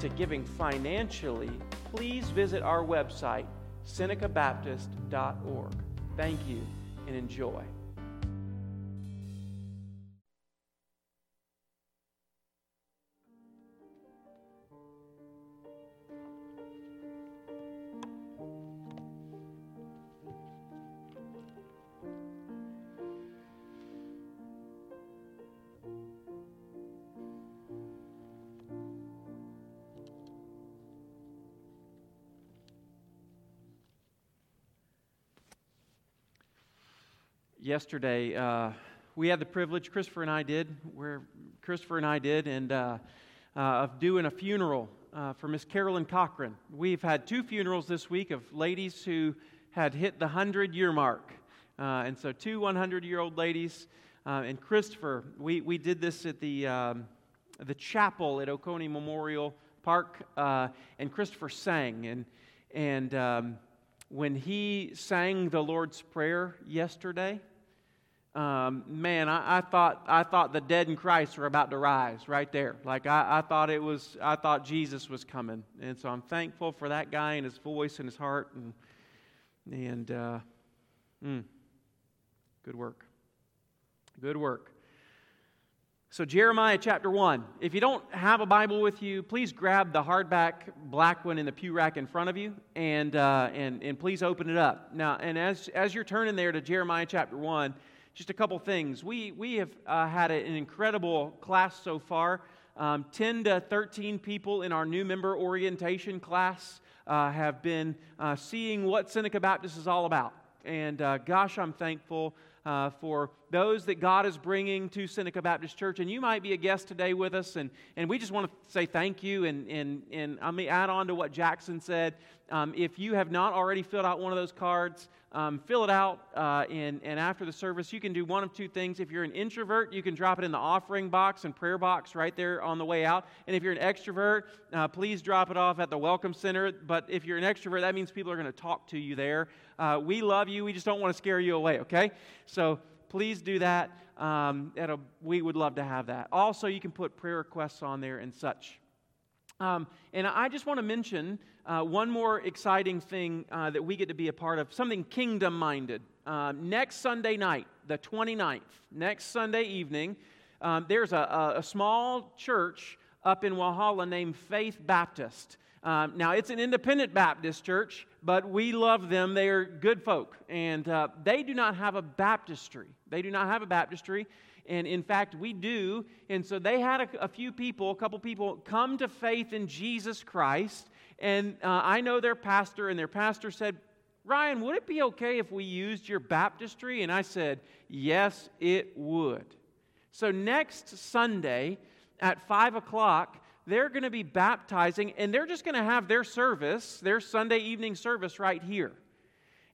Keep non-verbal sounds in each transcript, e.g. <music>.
to giving financially, please visit our website, senecabaptist.org. Thank you and enjoy. Yesterday, uh, we had the privilege, Christopher and I did, where Christopher and I did, and uh, uh, of doing a funeral uh, for Miss Carolyn Cochran. We've had two funerals this week of ladies who had hit the 100 year mark. Uh, and so, two 100 year old ladies. Uh, and Christopher, we, we did this at the, um, the chapel at Oconee Memorial Park, and Christopher sang. And, and um, when he sang the Lord's Prayer yesterday, um, man, I, I, thought I thought the dead in Christ were about to rise right there. Like I, I, thought it was, I thought Jesus was coming, and so I'm thankful for that guy and his voice and his heart, and and uh, mm, good work, good work. So Jeremiah chapter one. If you don't have a Bible with you, please grab the hardback black one in the pew rack in front of you, and uh, and and please open it up now. And as as you're turning there to Jeremiah chapter one just a couple things. We, we have uh, had an incredible class so far. Um, 10 to 13 people in our new member orientation class uh, have been uh, seeing what Seneca Baptist is all about. And uh, gosh, I'm thankful uh, for those that God is bringing to Seneca Baptist Church. And you might be a guest today with us, and, and we just want to say thank you. And, and, and I may add on to what Jackson said. Um, if you have not already filled out one of those cards, um, fill it out, uh, and, and after the service, you can do one of two things. If you're an introvert, you can drop it in the offering box and prayer box right there on the way out. And if you're an extrovert, uh, please drop it off at the Welcome Center. But if you're an extrovert, that means people are going to talk to you there. Uh, we love you. We just don't want to scare you away, okay? So please do that. Um, we would love to have that. Also, you can put prayer requests on there and such. Um, and I just want to mention uh, one more exciting thing uh, that we get to be a part of, something kingdom minded. Uh, next Sunday night, the 29th, next Sunday evening, um, there's a, a, small church up in Walhalla named Faith Baptist. Um, now, it's an independent Baptist church, but we love them. They are good folk. And uh, they do not have a baptistry. They do not have a baptistry. And in fact, we do. And so they had a, a few people, a couple people, come to faith in Jesus Christ. And uh, I know their pastor, and their pastor said, Ryan, would it be okay if we used your baptistry? And I said, Yes, it would. So next Sunday at 5 o'clock, they're going to be baptizing, and they're just going to have their service, their Sunday evening service, right here.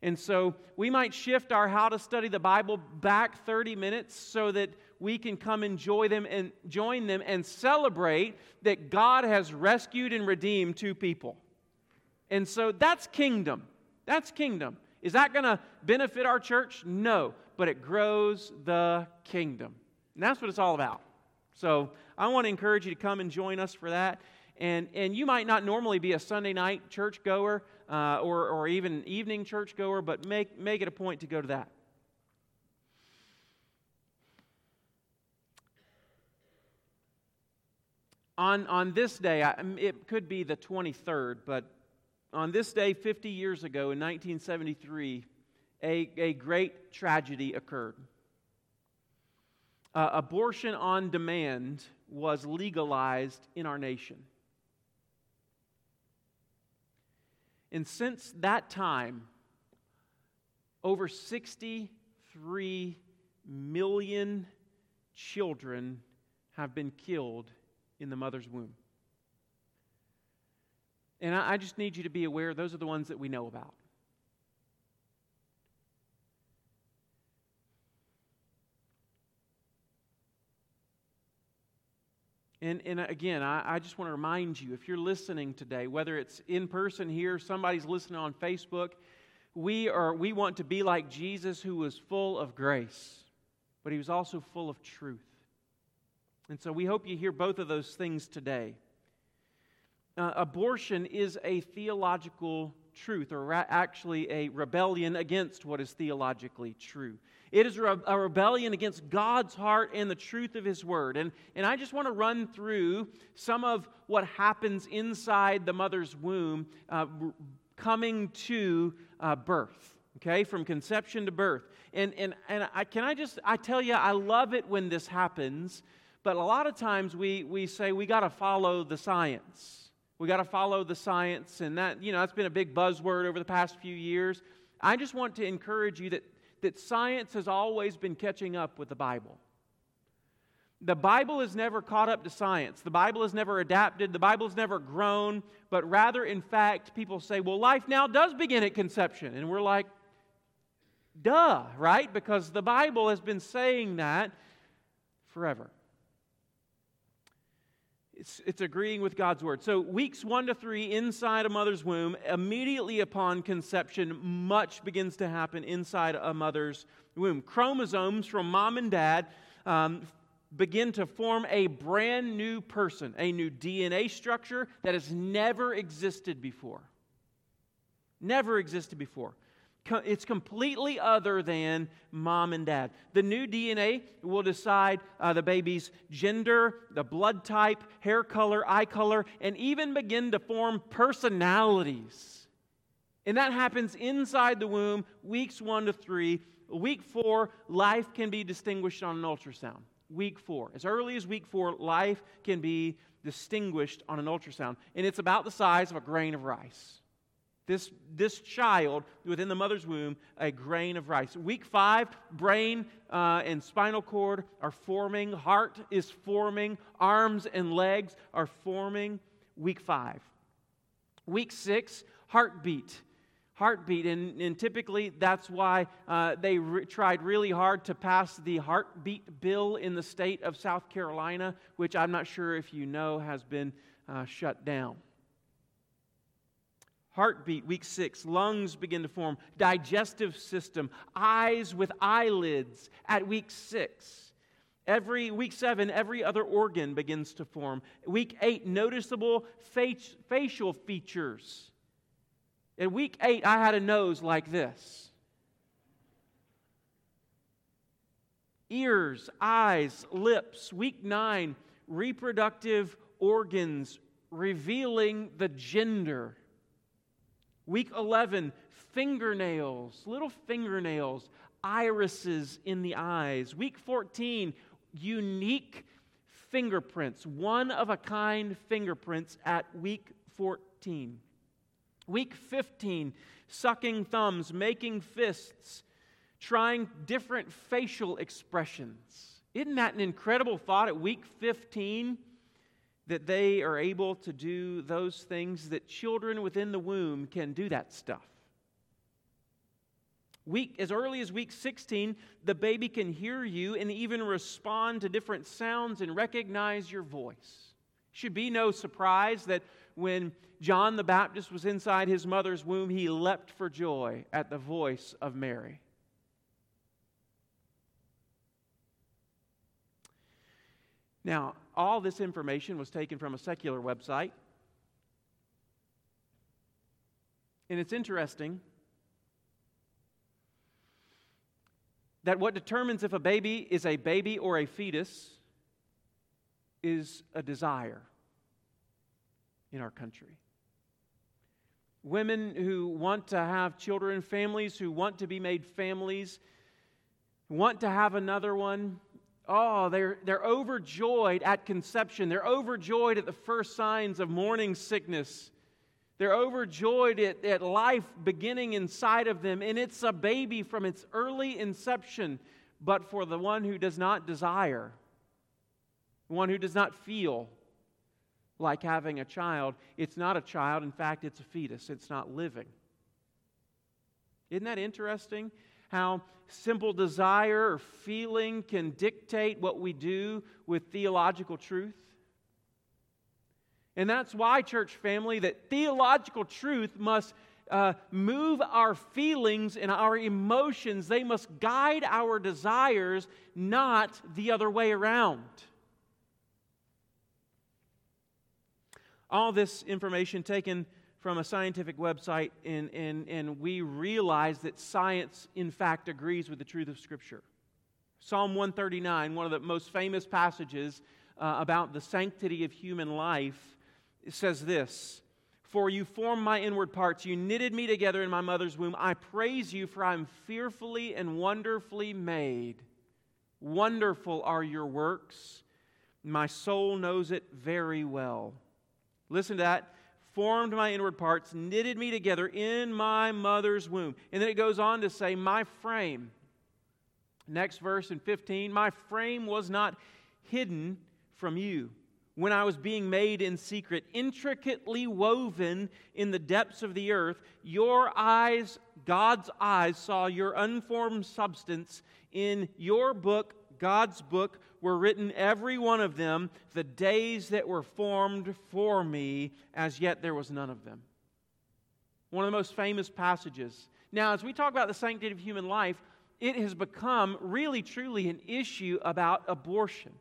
And so we might shift our how to study the Bible back 30 minutes so that we can come enjoy them and join them and celebrate that God has rescued and redeemed two people. And so that's kingdom. That's kingdom. Is that going to benefit our church? No, but it grows the kingdom. And that's what it's all about. So I want to encourage you to come and join us for that. And, and you might not normally be a Sunday night church goer uh, or, or even evening church goer, but make, make it a point to go to that. On, on this day, I, it could be the 23rd, but on this day 50 years ago in 1973, a, a great tragedy occurred. Uh, abortion on demand was legalized in our nation. And since that time, over 63 million children have been killed in the mother's womb. And I, just need you to be aware those are the ones that we know about. And, and again, I, I, just want to remind you if you're listening today, whether it's in person here, somebody's listening on Facebook, we, are, we want to be like Jesus who was full of grace, but he was also full of truth. And so we hope you hear both of those things today. Uh, abortion is a theological truth, or actually a rebellion against what is theologically true. It is a rebellion against God's heart and the truth of His Word. And, and I just want to run through some of what happens inside the mother's womb uh, coming to uh, birth, okay, from conception to birth. And, and, and I, can I just, I tell you, I love it when this happens, but a lot of times we, we say we got to follow the science. We got to follow the science, and that, you know, that's been a big buzzword over the past few years. I just want to encourage you that that science has always been catching up with the Bible. The Bible has never caught up to science. The Bible has never adapted. The Bible has never grown. But rather, in fact, people say, well, life now does begin at conception. And we're like, duh, right? Because the Bible has been saying that forever. It's, it's agreeing with God's word. So, weeks one to three inside a mother's womb, immediately upon conception, much begins to happen inside a mother's womb. Chromosomes from mom and dad um, begin to form a brand new person, a new DNA structure that has never existed before. Never existed before it's completely other than mom and dad. The new DNA will decide uh, the baby's gender, the blood type, hair color, eye color, and even begin to form personalities. And that happens inside the womb, weeks one to three. Week four, life can be distinguished on an ultrasound. Week four. As early as week four, life can be distinguished on an ultrasound. And it's about the size of a grain of rice. This, this child within the mother's womb, a grain of rice. Week five, brain uh, and spinal cord are forming, heart is forming, arms and legs are forming. Week five. Week six, heartbeat. Heartbeat, and, and typically that's why uh, they re- tried really hard to pass the heartbeat bill in the state of South Carolina, which I'm not sure if you know has been uh, shut down. Heartbeat, week six. Lungs begin to form. Digestive system. Eyes with eyelids at week six. Every week seven, every other organ begins to form. Week eight, noticeable facial features. In week eight, I had a nose like this. Ears, eyes, lips. Week nine, reproductive organs revealing the gender. Week 11, fingernails, little fingernails, irises in the eyes. Week 14, unique fingerprints, one of a kind fingerprints at week 14. Week 15, sucking thumbs, making fists, trying different facial expressions. Isn't that an incredible thought at week 15? That they are able to do those things that children within the womb can do that stuff. Week, as early as week 16, the baby can hear you and even respond to different sounds and recognize your voice. Should be no surprise that when John the Baptist was inside his mother's womb, he leapt for joy at the voice of Mary. Now, all this information was taken from a secular website. And it's interesting that what determines if a baby is a baby or a fetus is a desire in our country. Women who want to have children, families who want to be made families, want to have another one, Oh, they're, they're overjoyed at conception. They're overjoyed at the first signs of morning sickness. They're overjoyed at, at life beginning inside of them. And it's a baby from its early inception. But for the one who does not desire, one who does not feel, like having a child. It's not a child. In fact, it's a fetus, it's not living. Isn't that interesting? How simple desire or feeling can dictate what we do with theological truth? And that's why, church family, that theological truth must uh, move our feelings and our emotions. They must guide our desires, not the other way around. All this information taken from a scientific website, and, and, and we realize that science, in fact, agrees with the truth of Scripture. Psalm 139, one of the most famous passages uh, about the sanctity of human life, says this For you formed my inward parts, you knitted me together in my mother's womb. I praise you, for I am fearfully and wonderfully made. Wonderful are your works. My soul knows it very well. Listen to that. Formed my inward parts, knitted me together in my mother's womb. And then it goes on to say, My frame. Next verse in 15, my frame was not hidden from you when I was being made in secret, intricately woven in the depths of the earth, your eyes, God's eyes, saw your unformed substance. In your book, God's book, were written, every one of them, the days that were formed for me, as yet there was none of them. One of the most famous passages. Now, as we talk about the sanctity of human life, it has become really, truly an issue about abortion.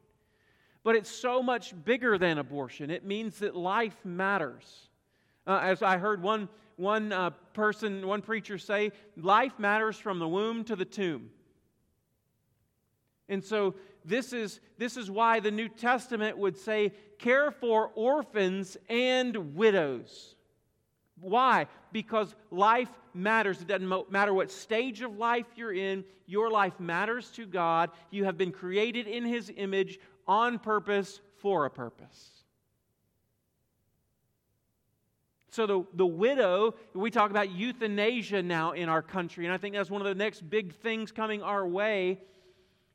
But it's so much bigger than abortion. It means that life matters. Uh, as I heard one, one uh, person, one preacher say, life matters from the womb to the tomb. And so this is, this is why the New Testament would say, care for orphans and widows. Why? Because life matters. It doesn't matter what stage of life you're in, your life matters to God. You have been created in His image on purpose for a purpose. So, the, the widow, we talk about euthanasia now in our country, and I think that's one of the next big things coming our way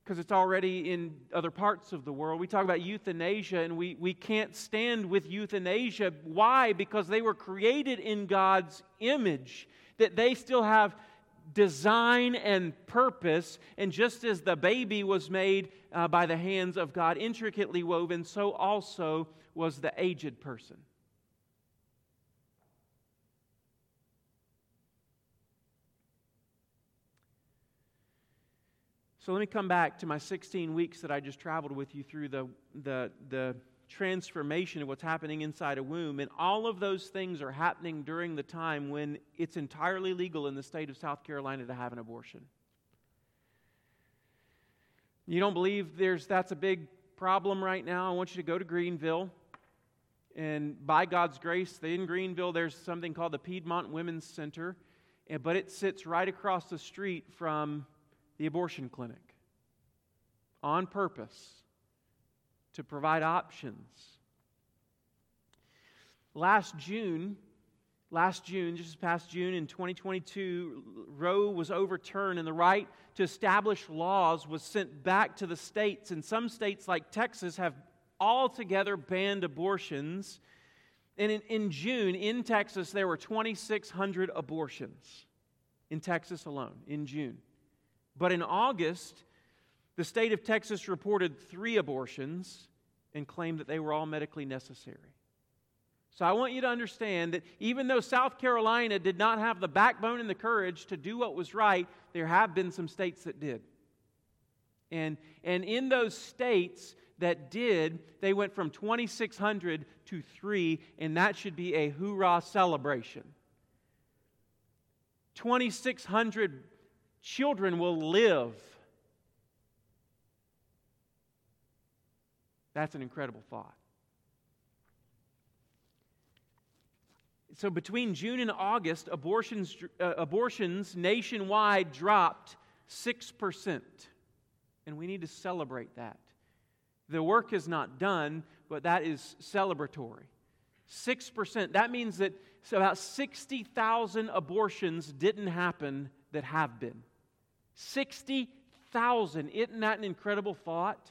because it's already in other parts of the world. We talk about euthanasia, and we, we can't stand with euthanasia. Why? Because they were created in God's image, that they still have design and purpose. And just as the baby was made uh, by the hands of God, intricately woven, so also was the aged person. So let me come back to my 16 weeks that I just traveled with you through the, the, the transformation of what's happening inside a womb. And all of those things are happening during the time when it's entirely legal in the state of South Carolina to have an abortion. You don't believe there's that's a big problem right now? I want you to go to Greenville. And by God's grace, in Greenville, there's something called the Piedmont Women's Center, but it sits right across the street from the abortion clinic on purpose to provide options. Last June, last June, just this past June in 2022, Roe was overturned and the right to establish laws was sent back to the states. And some states, like Texas, have altogether banned abortions. And in, in June, in Texas, there were 2,600 abortions in Texas alone, in June. But in August, the state of Texas reported three abortions and claimed that they were all medically necessary. So I want you to understand that even though South Carolina did not have the backbone and the courage to do what was right, there have been some states that did. And, and in those states that did, they went from 2,600 to 3, and that should be a hoorah celebration. 2,600 children will live That's an incredible thought. So, between June and August, abortions, uh, abortions nationwide dropped 6%. And we need to celebrate that. The work is not done, but that is celebratory. 6%. That means that about 60,000 abortions didn't happen that have been. 60,000. Isn't that an incredible thought?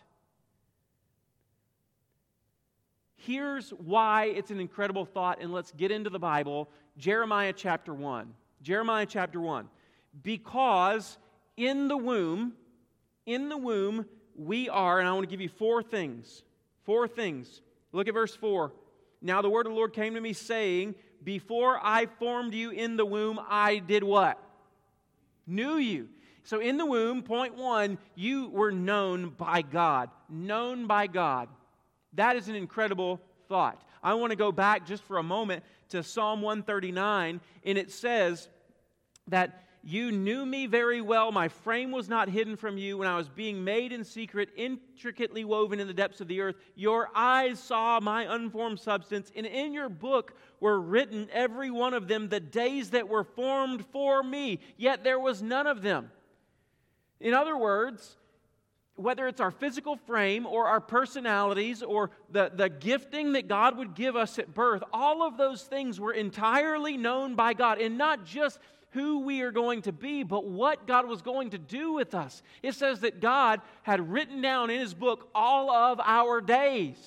here's why it's an incredible thought, and let's get into the Bible Jeremiah chapter 1. Jeremiah chapter 1. Because in the womb, in the womb, we are, and I want to give you four things. Four things. Look at verse 4. Now the word of the Lord came to me, saying, Before I formed you in the womb, I did what? Knew you. So in the womb, point one, you were known by God. Known by God. That is an incredible thought. I want to go back just for a moment to Psalm 139, and it says that you knew me very well. My frame was not hidden from you when I was being made in secret, intricately woven in the depths of the earth. Your eyes saw my unformed substance, and in your book were written, every one of them, the days that were formed for me, yet there was none of them. In other words, whether it's our physical frame or our personalities or the, the gifting that God would give us at birth, all of those things were entirely known by God. And not just who we are going to be, but what God was going to do with us. It says that God had written down in His book all of our days.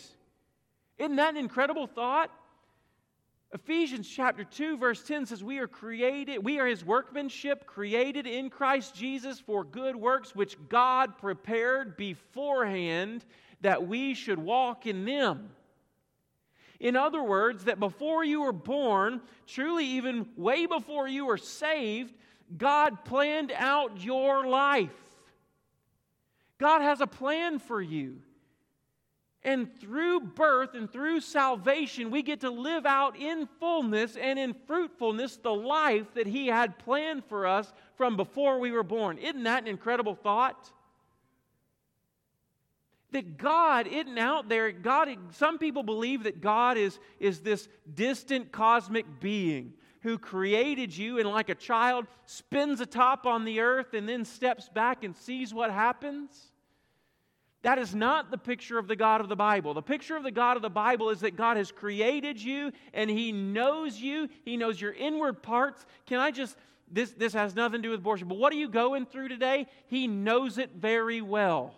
Isn't that an incredible thought? Ephesians chapter 2, verse 10 says, We are created, we are his workmanship, created in Christ Jesus for good works, which God prepared beforehand that we should walk in them. In other words, that before you were born, truly even way before you were saved, God planned out your life. God has a plan for you. And through birth and through salvation, we get to live out in fullness and in fruitfulness the life that He had planned for us from before we were born. Isn't that an incredible thought? that God isn't out there. God, some people believe that God is, is this distant cosmic being who created you and, like a child, spins atop on the earth and then steps back and sees what happens. That is not the picture of the God of the Bible. The picture of the God of the Bible is that God has created you and He knows you. He knows your inward parts. Can I just, this, this has nothing to do with abortion, but what are you going through today? He knows it very well.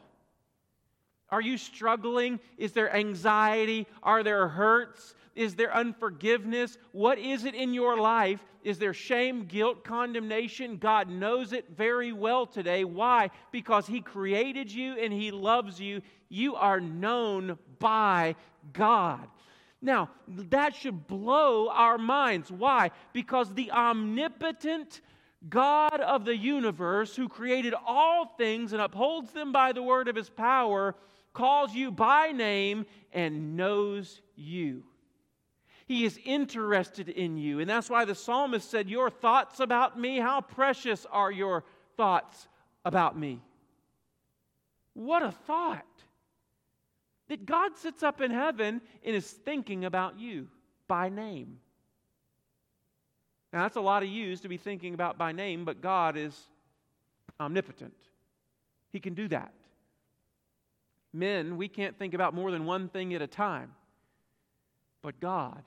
Are you struggling? Is there anxiety? Are there hurts? Is there unforgiveness? What is it in your life? Is there shame, guilt, condemnation? God knows it very well today. Why? Because He created you and He loves you. You are known by God. Now, that should blow our minds. Why? Because the omnipotent God of the universe, who created all things and upholds them by the word of His power, calls you by name, and knows you. He is interested in you. And that's why the psalmist said, Your thoughts about me, how precious are your thoughts about me? What a thought! That God sits up in heaven and is thinking about you by name. Now, that's a lot of use to be thinking about by name, but God is omnipotent. He can do that. Men, we can't think about more than one thing at a time. But God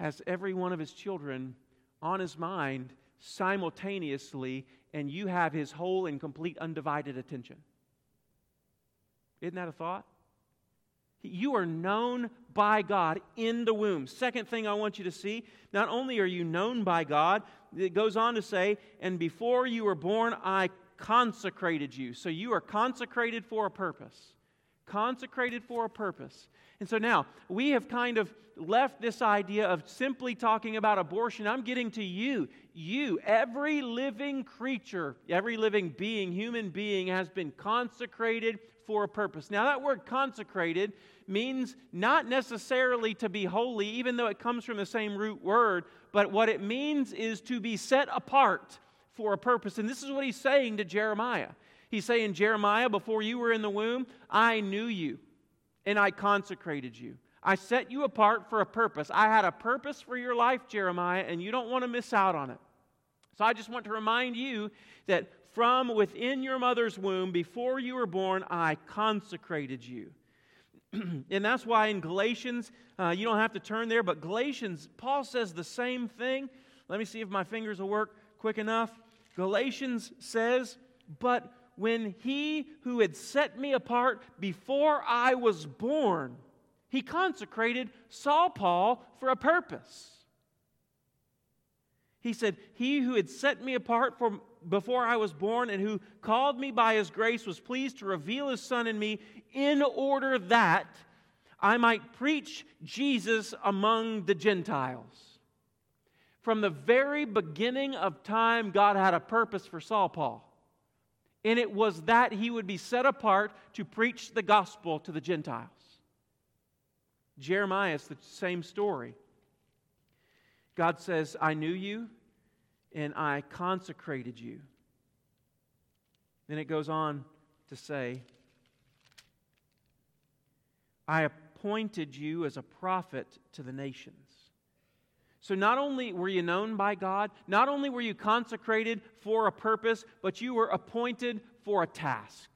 has every one of his children on his mind simultaneously, and you have his whole and complete undivided attention. Isn't that a thought? You are known by God in the womb. Second thing I want you to see not only are you known by God, it goes on to say, and before you were born, I consecrated you. So you are consecrated for a purpose. Consecrated for a purpose. And so now we have kind of left this idea of simply talking about abortion. I'm getting to you. You, every living creature, every living being, human being, has been consecrated for a purpose. Now, that word consecrated means not necessarily to be holy, even though it comes from the same root word, but what it means is to be set apart for a purpose. And this is what he's saying to Jeremiah. He's saying, Jeremiah, before you were in the womb, I knew you and I consecrated you. I set you apart for a purpose. I had a purpose for your life, Jeremiah, and you don't want to miss out on it. So I just want to remind you that from within your mother's womb, before you were born, I consecrated you. <clears throat> and that's why in Galatians, uh, you don't have to turn there, but Galatians, Paul says the same thing. Let me see if my fingers will work quick enough. Galatians says, But when he who had set me apart before I was born He consecrated Saul Paul for a purpose. He said, He who had set me apart from before I was born and who called me by his grace was pleased to reveal his son in me in order that I might preach Jesus among the Gentiles. From the very beginning of time, God had a purpose for Saul Paul. And it was that he would be set apart to preach the gospel to the Gentiles. Jeremiah is the same story. God says, I knew you and I consecrated you. Then it goes on to say, I appointed you as a prophet to the nations. So, not only were you known by God, not only were you consecrated for a purpose, but you were appointed for a task.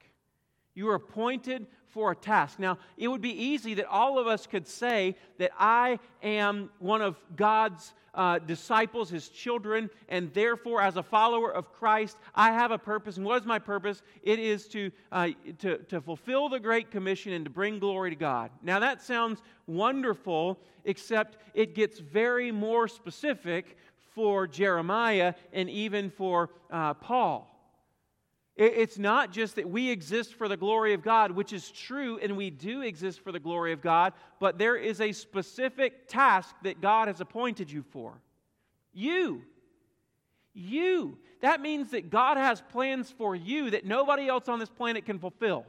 You were appointed for a task. Now, it would be easy that all of us could say that I am one of God's uh, disciples, his children, and therefore, as a follower of Christ, I have a purpose. And what is my purpose? It is to, uh, to, to fulfill the Great Commission and to bring glory to God. Now, that sounds wonderful, except it gets very more specific for Jeremiah and even for uh, Paul. It's not just that we exist for the glory of God, which is true, and we do exist for the glory of God, but there is a specific task that God has appointed you for. You. You. That means that God has plans for you that nobody else on this planet can fulfill.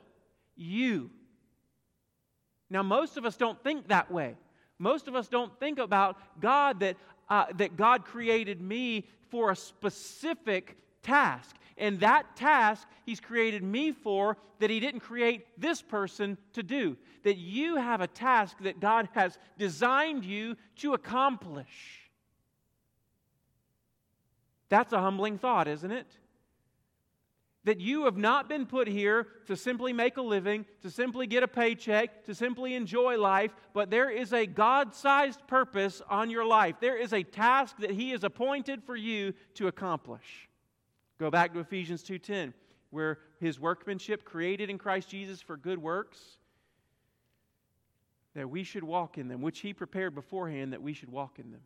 You. Now, most of us don't think that way. Most of us don't think about God that, uh, that God created me for a specific task. And that task He's created me for that He didn't create this person to do. That you have a task that God has designed you to accomplish. That's a humbling thought, isn't it? That you have not been put here to simply make a living, to simply get a paycheck, to simply enjoy life, but there is a God sized purpose on your life. There is a task that He has appointed for you to accomplish. Go back to Ephesians 2:10, where his workmanship created in Christ Jesus for good works that we should walk in them, which he prepared beforehand that we should walk in them.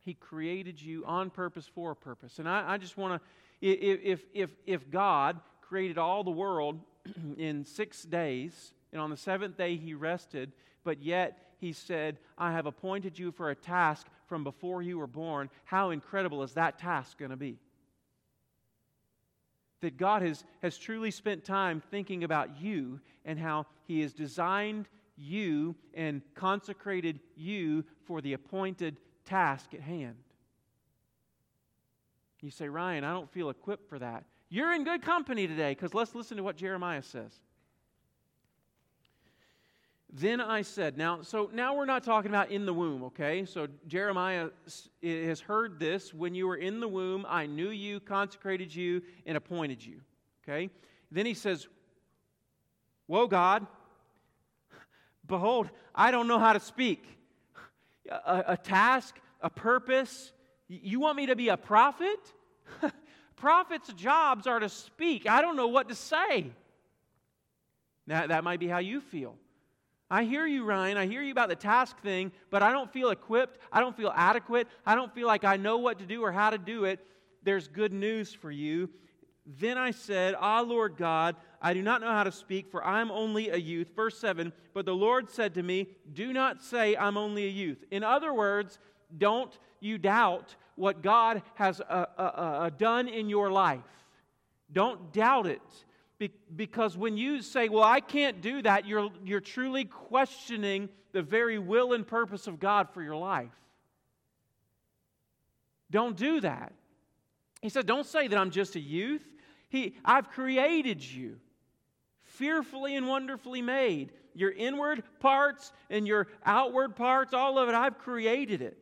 He created you on purpose for a purpose. And I, I just want to, if, if, if God created all the world <clears throat> in six days, and on the seventh day he rested, but yet he said, I have appointed you for a task from before you were born, how incredible is that task going to be? That God has, has truly spent time thinking about you and how He has designed you and consecrated you for the appointed task at hand. You say, Ryan, I don't feel equipped for that. You're in good company today because let's listen to what Jeremiah says. Then I said, now, so now we're not talking about in the womb, okay? So Jeremiah has heard this. When you were in the womb, I knew you, consecrated you, and appointed you, okay? Then he says, Woe, God, behold, I don't know how to speak. A, a task, a purpose. You want me to be a prophet? <laughs> Prophets' jobs are to speak. I don't know what to say. Now, that might be how you feel. I hear you, Ryan. I hear you about the task thing, but I don't feel equipped. I don't feel adequate. I don't feel like I know what to do or how to do it. There's good news for you. Then I said, Ah, Lord God, I do not know how to speak, for I am only a youth. Verse 7 But the Lord said to me, Do not say, I'm only a youth. In other words, don't you doubt what God has uh, uh, uh, done in your life. Don't doubt it because when you say, Well, I can't do that, you're, you're truly questioning the very will and purpose of God for your life. Don't do that. He said, Don't say that I'm just a youth. He, I've created you, fearfully and wonderfully made. Your inward parts and your outward parts, all of it, I've created it.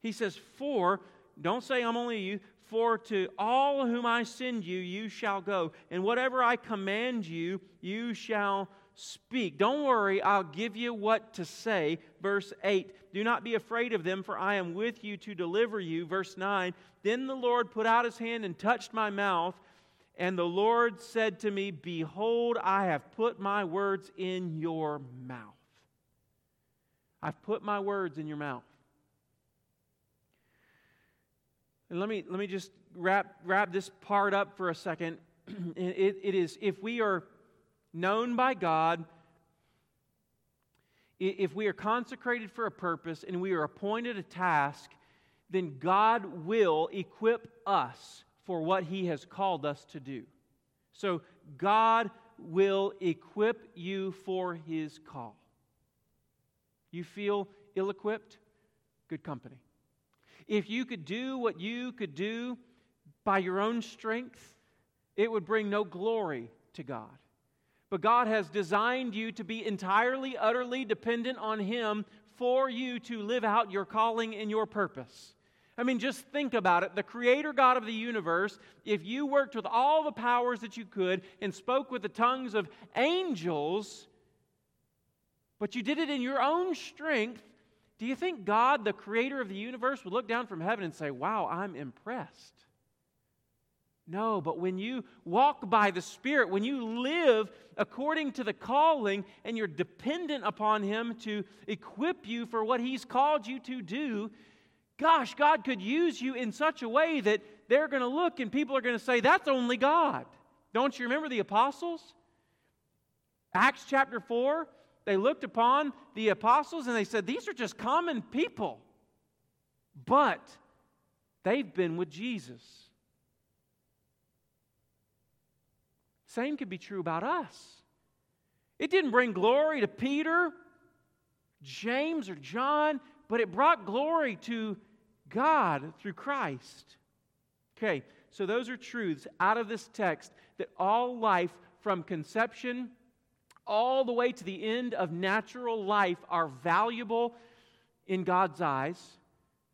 He says, For, don't say I'm only a youth, for to all whom I send you, you shall go, and whatever I command you, you shall speak. Don't worry, I'll give you what to say. Verse 8 Do not be afraid of them, for I am with you to deliver you. Verse 9 Then the Lord put out his hand and touched my mouth. And the Lord said to me, Behold, I have put my words in your mouth. I've put my words in your mouth. And let me, let me just wrap, wrap this part up for a second. <clears throat> it, it is if we are known by God, if we are consecrated for a purpose and we are appointed a task, then God will equip us for what He has called us to do. So, God will equip you for His call. You feel ill equipped? Good company. If you could do what you could do by your own strength, it would bring no glory to God. But God has designed you to be entirely, utterly dependent on Him for you to live out your calling and your purpose. I mean, just think about it. The creator God of the universe, if you worked with all the powers that you could and spoke with the tongues of angels, but you did it in your own strength, do you think God, the creator of the universe, would look down from heaven and say, Wow, I'm impressed? No, but when you walk by the Spirit, when you live according to the calling and you're dependent upon Him to equip you for what He's called you to do, gosh, God could use you in such a way that they're going to look and people are going to say, That's only God. Don't you remember the apostles? Acts chapter 4, they looked upon the apostles and they said, These are just common people. But they've been with Jesus. Same could be true about us. It didn't bring glory to Peter, James, or John, but it brought glory to God through Christ. Okay, so those are truths out of this text that all life from conception all the way to the end of natural life are valuable in God's eyes.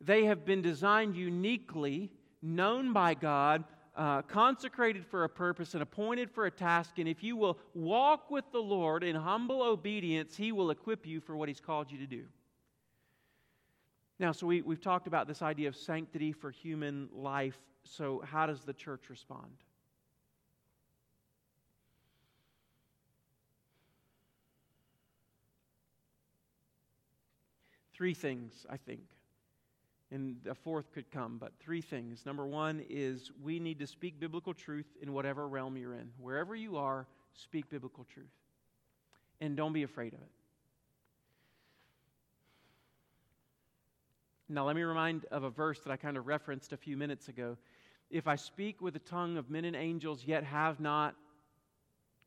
They have been designed uniquely, known by God, uh, consecrated for a purpose and appointed for a task. And if you will walk with the Lord in humble obedience, He will equip you for what He's called you to do. Now, so we, we've talked about this idea of sanctity for human life. So, how does the church respond? Three things, I think and a fourth could come, but three things. Number one is we need to speak biblical truth in whatever realm you're in. Wherever you are, speak biblical truth. And don't be afraid of it. Now, let me remind of a verse that I kind of referenced a few minutes ago. If I speak with the tongue of men and angels, yet have not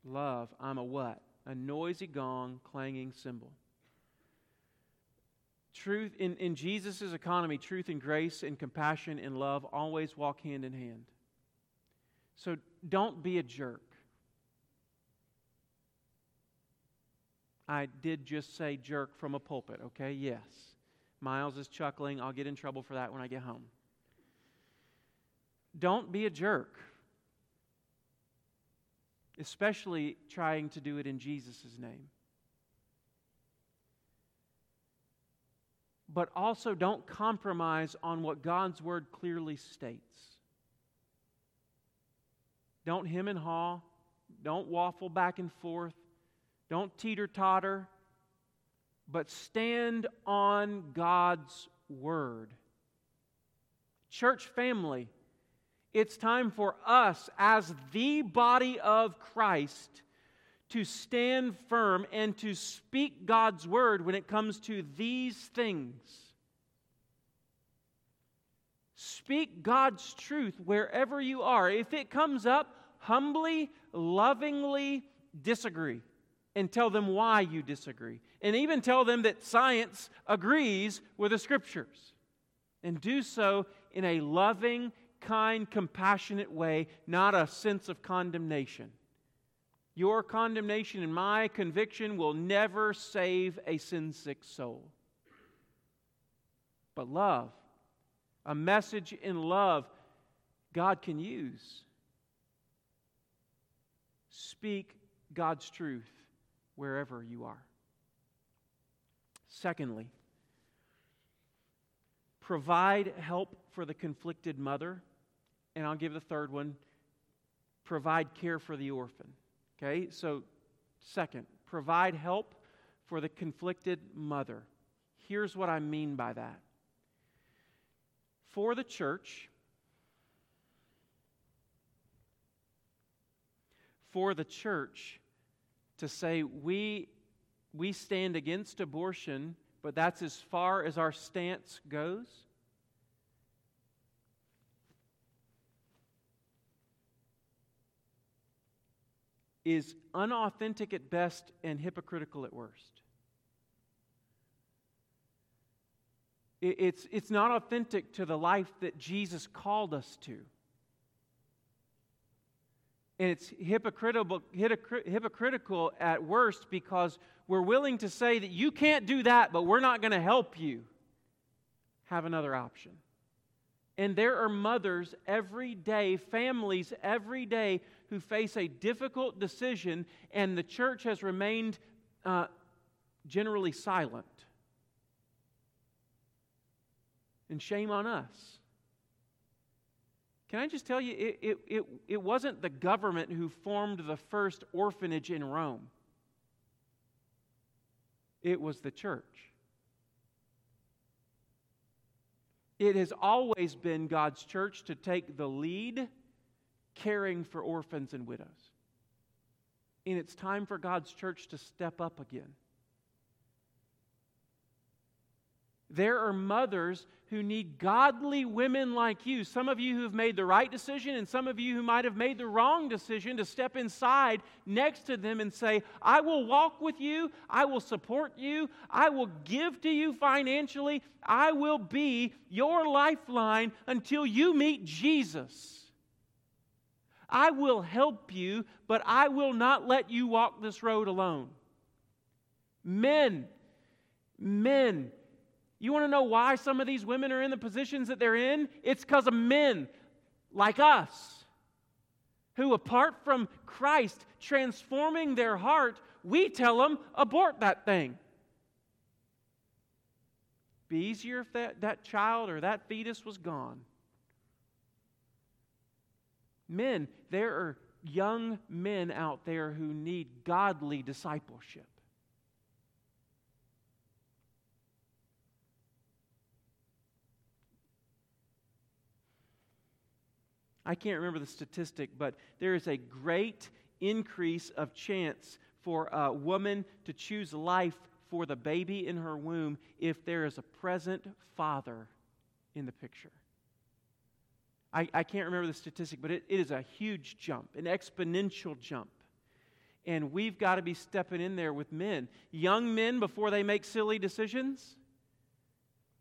love, I'm a what? A noisy gong, clanging cymbal. Truth in, in Jesus' economy, truth and grace and compassion and love always walk hand in hand. So don't be a jerk. I did just say jerk from a pulpit, okay? Yes. Miles is chuckling. I'll get in trouble for that when I get home. Don't be a jerk, especially trying to do it in Jesus' name. But also don't compromise on what God's word clearly states. Don't hem and haw. Don't waffle back and forth. Don't teeter totter. But stand on God's word. Church family, it's time for us as the body of Christ to stand firm and to speak God's word when it comes to these things. Speak God's truth wherever you are. If it comes up, humbly, lovingly disagree and tell them why you disagree. And even tell them that science agrees with the scriptures. And do so in a loving, kind, compassionate way, not a sense of condemnation. Your condemnation and my conviction will never save a sin sick soul. But love, a message in love, God can use. Speak God's truth wherever you are. Secondly, provide help for the conflicted mother. And I'll give the third one provide care for the orphan. Okay, so second, provide help for the conflicted mother. Here's what I mean by that. For the church, for the church to say we, we stand against abortion, but that's as far as our stance goes. Is unauthentic at best and hypocritical at worst. It's, it's not authentic to the life that Jesus called us to. And it's hypocritical, hypocritical at worst because we're willing to say that you can't do that, but we're not going to help you have another option. And there are mothers every day, families every day, who face a difficult decision, and the church has remained uh, generally silent. And shame on us. Can I just tell you, it, it, it, it wasn't the government who formed the first orphanage in Rome, it was the church. It has always been God's church to take the lead caring for orphans and widows. And it's time for God's church to step up again. There are mothers who need godly women like you. Some of you who have made the right decision, and some of you who might have made the wrong decision to step inside next to them and say, I will walk with you, I will support you, I will give to you financially, I will be your lifeline until you meet Jesus. I will help you, but I will not let you walk this road alone. Men, men, you want to know why some of these women are in the positions that they're in? It's because of men like us who, apart from Christ transforming their heart, we tell them, abort that thing. Be easier if that, that child or that fetus was gone. Men, there are young men out there who need godly discipleship. I can't remember the statistic, but there is a great increase of chance for a woman to choose life for the baby in her womb if there is a present father in the picture. I, I can't remember the statistic, but it, it is a huge jump, an exponential jump. And we've got to be stepping in there with men. Young men, before they make silly decisions,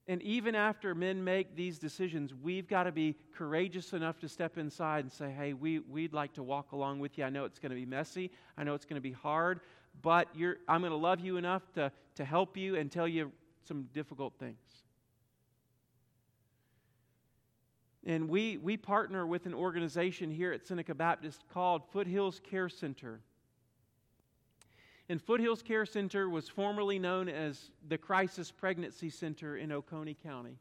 and even after men make these decisions, we've got to be courageous enough to step inside and say, hey, we, we'd like to walk along with you. I know it's going to be messy. I know it's going to be hard, but I'm going to love you enough to, to help you and tell you some difficult things. And we, we partner with an organization here at Seneca Baptist called Foothills Care Center. And Foothills Care Center was formerly known as the Crisis Pregnancy Center in Oconee County.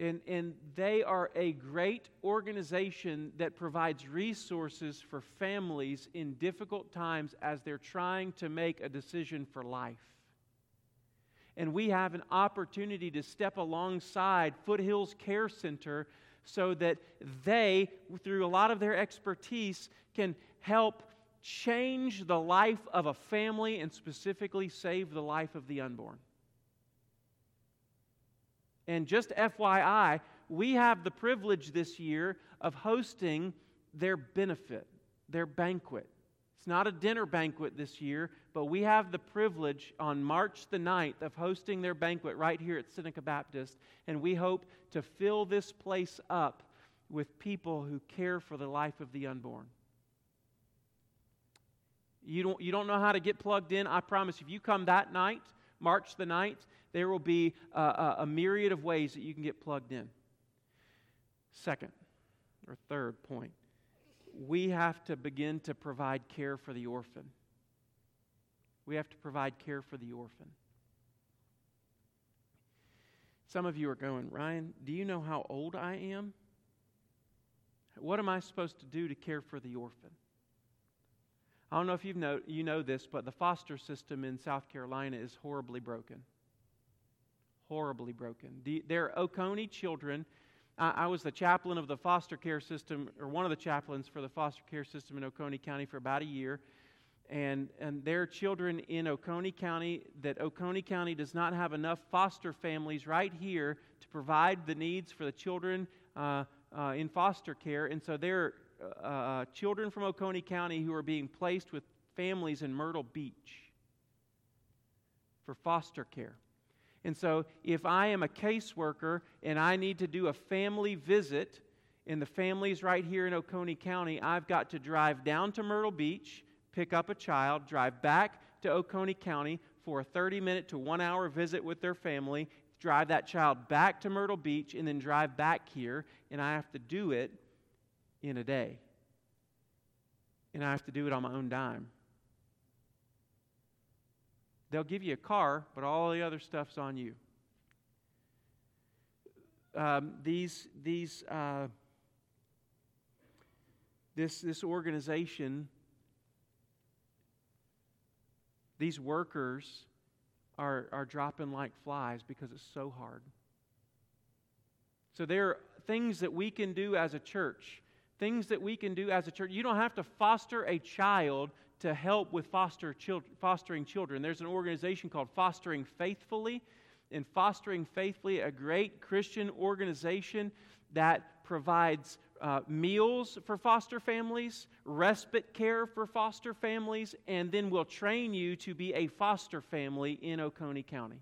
And, and they are a great organization that provides resources for families in difficult times as they're trying to make a decision for life. And we have an opportunity to step alongside Foothills Care Center so that they, through a lot of their expertise, can help change the life of a family and specifically save the life of the unborn. And just FYI, we have the privilege this year of hosting their benefit, their banquet. It's not a dinner banquet this year, but we have the privilege on March the 9th of hosting their banquet right here at Seneca Baptist, and we hope to fill this place up with people who care for the life of the unborn. You don't, you don't know how to get plugged in. I promise if you come that night, March the 9th, there will be a, a, a myriad of ways that you can get plugged in. Second, or third point, we have to begin to provide care for the orphan. We have to provide care for the orphan. Some of you are going, Ryan, do you know how old I am? What am I supposed to do to care for the orphan? I don't know if you know, you know this, but the foster system in South Carolina is horribly broken. Horribly broken. The, are Oconee children, I, was the chaplain of the foster care system, or one of the chaplains for the foster care system in Oconee County for about a year. And, and there are children in Oconee County that Oconee County does not have enough foster families right here to provide the needs for the children uh, uh, in foster care. And so there are uh, children from Oconee County who are being placed with families in Myrtle Beach for foster care. And so if I am a caseworker and I need to do a family visit, and the family's right here in Oconee County, I've got to drive down to Myrtle Beach, pick up a child, drive back to Oconee County for a 30 minute to one hour visit with their family, drive that child back to Myrtle Beach, and then drive back here, and I have to do it in a day. And I have to do it on my own dime. They'll give you a car, but all the other stuff's on you. Um, these, these, uh, this, this organization, these workers are, are dropping like flies because it's so hard. So there are things that we can do as a church. Things that we can do as a church. You don't have to foster a child to help with foster children, fostering children. There's an organization called Fostering Faithfully. And Fostering Faithfully, a great Christian organization that provides uh, meals for foster families, respite care for foster families, and then will train you to be a foster family in Oconee County.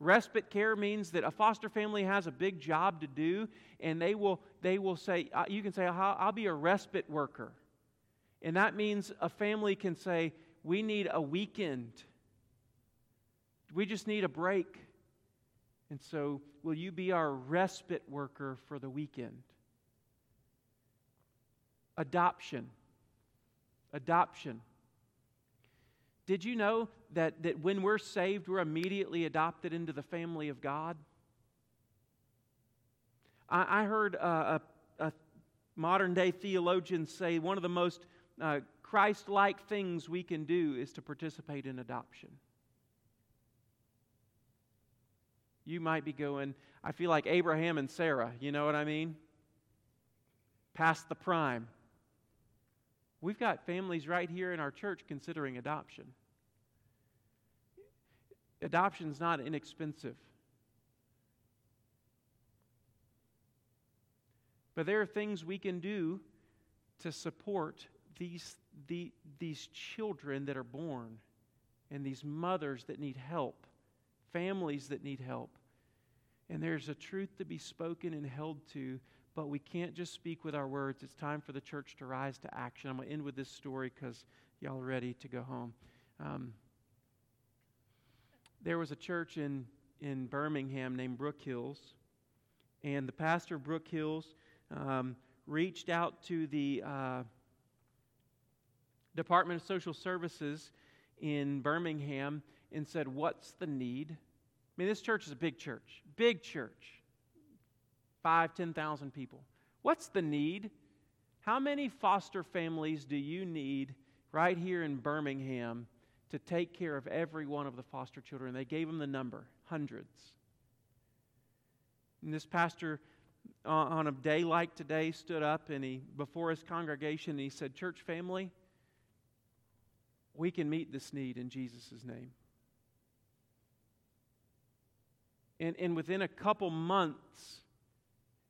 Respite care means that a foster family has a big job to do, and they will, they will say, uh, you can say, I'll, I'll be a respite worker. And that means a family can say, We need a weekend. We just need a break. And so, will you be our respite worker for the weekend? Adoption. Adoption. Did you know that, that when we're saved, we're immediately adopted into the family of God? I, I heard a, a modern day theologian say one of the most uh, Christ like things we can do is to participate in adoption. You might be going, I feel like Abraham and Sarah, you know what I mean? Past the prime. We've got families right here in our church considering adoption. Adoption is not inexpensive. But there are things we can do to support these, the, these children that are born and these mothers that need help, families that need help. And there's a truth to be spoken and held to, but we can't just speak with our words. It's time for the church to rise to action. I'm going to end with this story because y'all are ready to go home. Um, there was a church in, in Birmingham named Brook Hills, and the pastor of Brook Hills um, reached out to the. Uh, Department of Social Services in Birmingham and said, What's the need? I mean, this church is a big church, big church, five, 10,000 people. What's the need? How many foster families do you need right here in Birmingham to take care of every one of the foster children? They gave them the number hundreds. And this pastor, uh, on a day like today, stood up and he, before his congregation, he said, Church family, we can meet this need in Jesus' name. And, and within a couple months,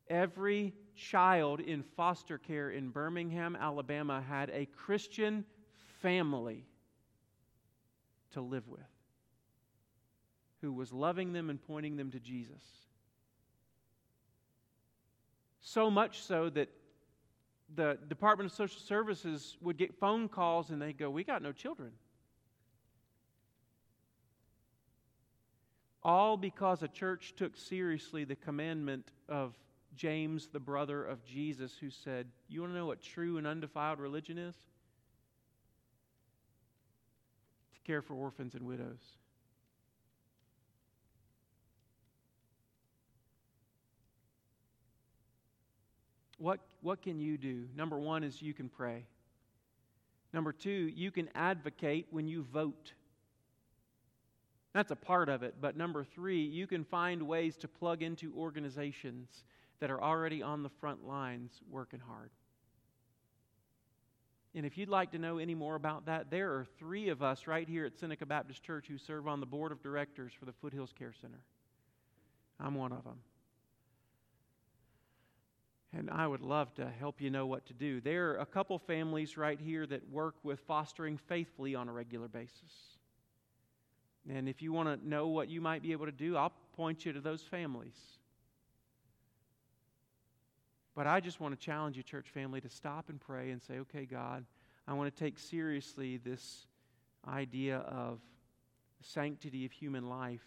every child in foster care in Birmingham, Alabama had a Christian family to live with who was loving them and pointing them to Jesus. So much so that the Department of Social Services would get phone calls and they'd go, We got no children. All because a church took seriously the commandment of James, the brother of Jesus, who said, You want to know what true and undefiled religion is? To care for orphans and widows. what, what can you do? Number one is you can pray. Number two, you can advocate when you vote. That's a part of it. But number three, you can find ways to plug into organizations that are already on the front lines working hard. And if you'd like to know any more about that, there are three of us right here at Seneca Baptist Church who serve on the board of directors for the Foothills Care Center. I'm one of them. And I would love to help you know what to do. There are a couple families right here that work with fostering faithfully on a regular basis. And if you want to know what you might be able to do, I'll point you to those families. But I just want to challenge you, church family, to stop and pray and say, okay, God, I want to take seriously this idea of sanctity of human life.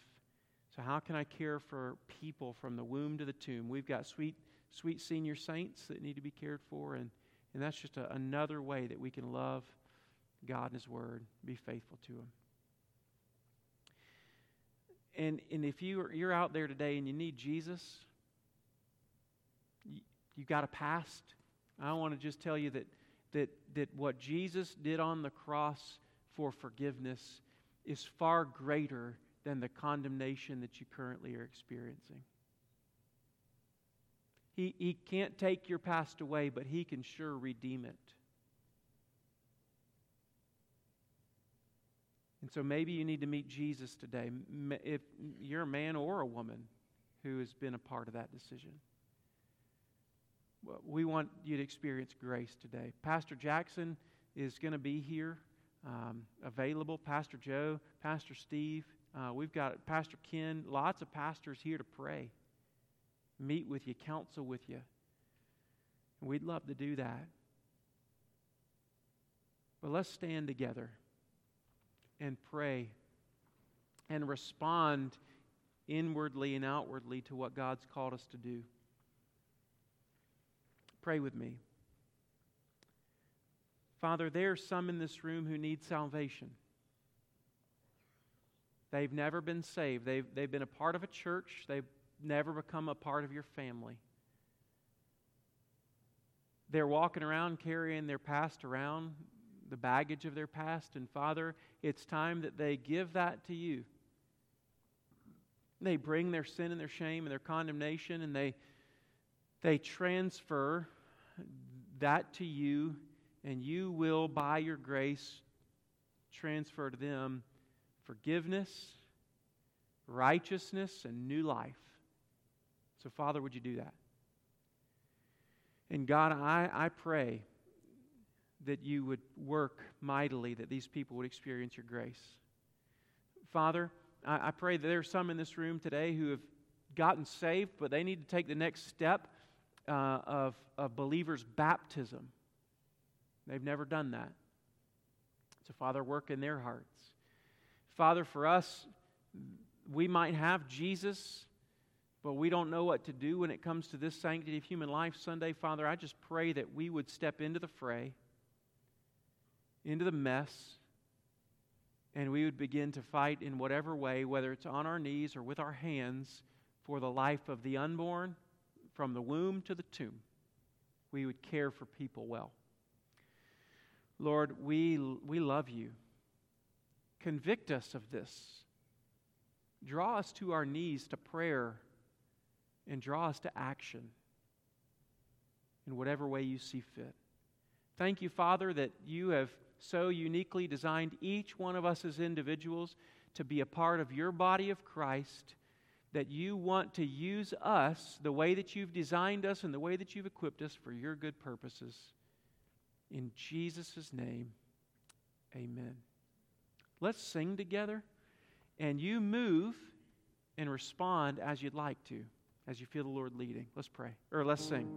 So, how can I care for people from the womb to the tomb? We've got sweet sweet senior saints that need to be cared for. And, and that's just a, another way that we can love God and His Word, be faithful to Him. And, and if you are, you're out there today and you need Jesus, you, you got a past. I want to just tell you that, that, that what Jesus did on the cross for forgiveness is far greater than the condemnation that you currently are experiencing. He, he can't take your past away, but He can sure redeem it. And so maybe you need to meet Jesus today, if you're a man or a woman who has been a part of that decision. We want you to experience grace today. Pastor Jackson is going to be here, um, available. Pastor Joe, Pastor Steve. Uh, we've got Pastor Ken, lots of pastors here to pray meet with you, counsel with you. And we'd love to do that. But let's stand together and pray and respond inwardly and outwardly to what God's called us to do. Pray with me. Father, there are some in this room who need salvation. They've never been saved. They've, they've been a part of a church. They've never become a part of your family. They're walking around carrying their past around, the baggage of their past. And Father, it's time that they give that to you. They bring their sin and their shame and their condemnation and they, they transfer that to you, and you will, by your grace, transfer to them forgiveness, righteousness, and new life. So, Father, would you do that? And God, I, I pray that you would work mightily, that these people would experience your grace. Father, I, I pray that there are some in this room today who have gotten saved, but they need to take the next step uh, of, of believers' baptism. They've never done that. So, Father, work in their hearts. Father, for us, we might have Jesus but we don't know what to do when it comes to this sanctity of human life Sunday, Father, I just pray that we would step into the fray, into the mess, and we would begin to fight in whatever way, whether it's on our knees or with our hands, for the life of the unborn, from the womb to the tomb. We would care for people well. Lord, we, we love you. Convict us of this. Draw us to our knees to prayer and draw us to action in whatever way you see fit. Thank you, Father, that you have so uniquely designed each one of us as individuals to be a part of your body of Christ, that you want to use us the way that you've designed us and the way that you've equipped us for your good purposes. In Jesus' name, amen. Let's sing together, and you move and respond as you'd like to as you feel the Lord leading. Let's pray, or let's sing.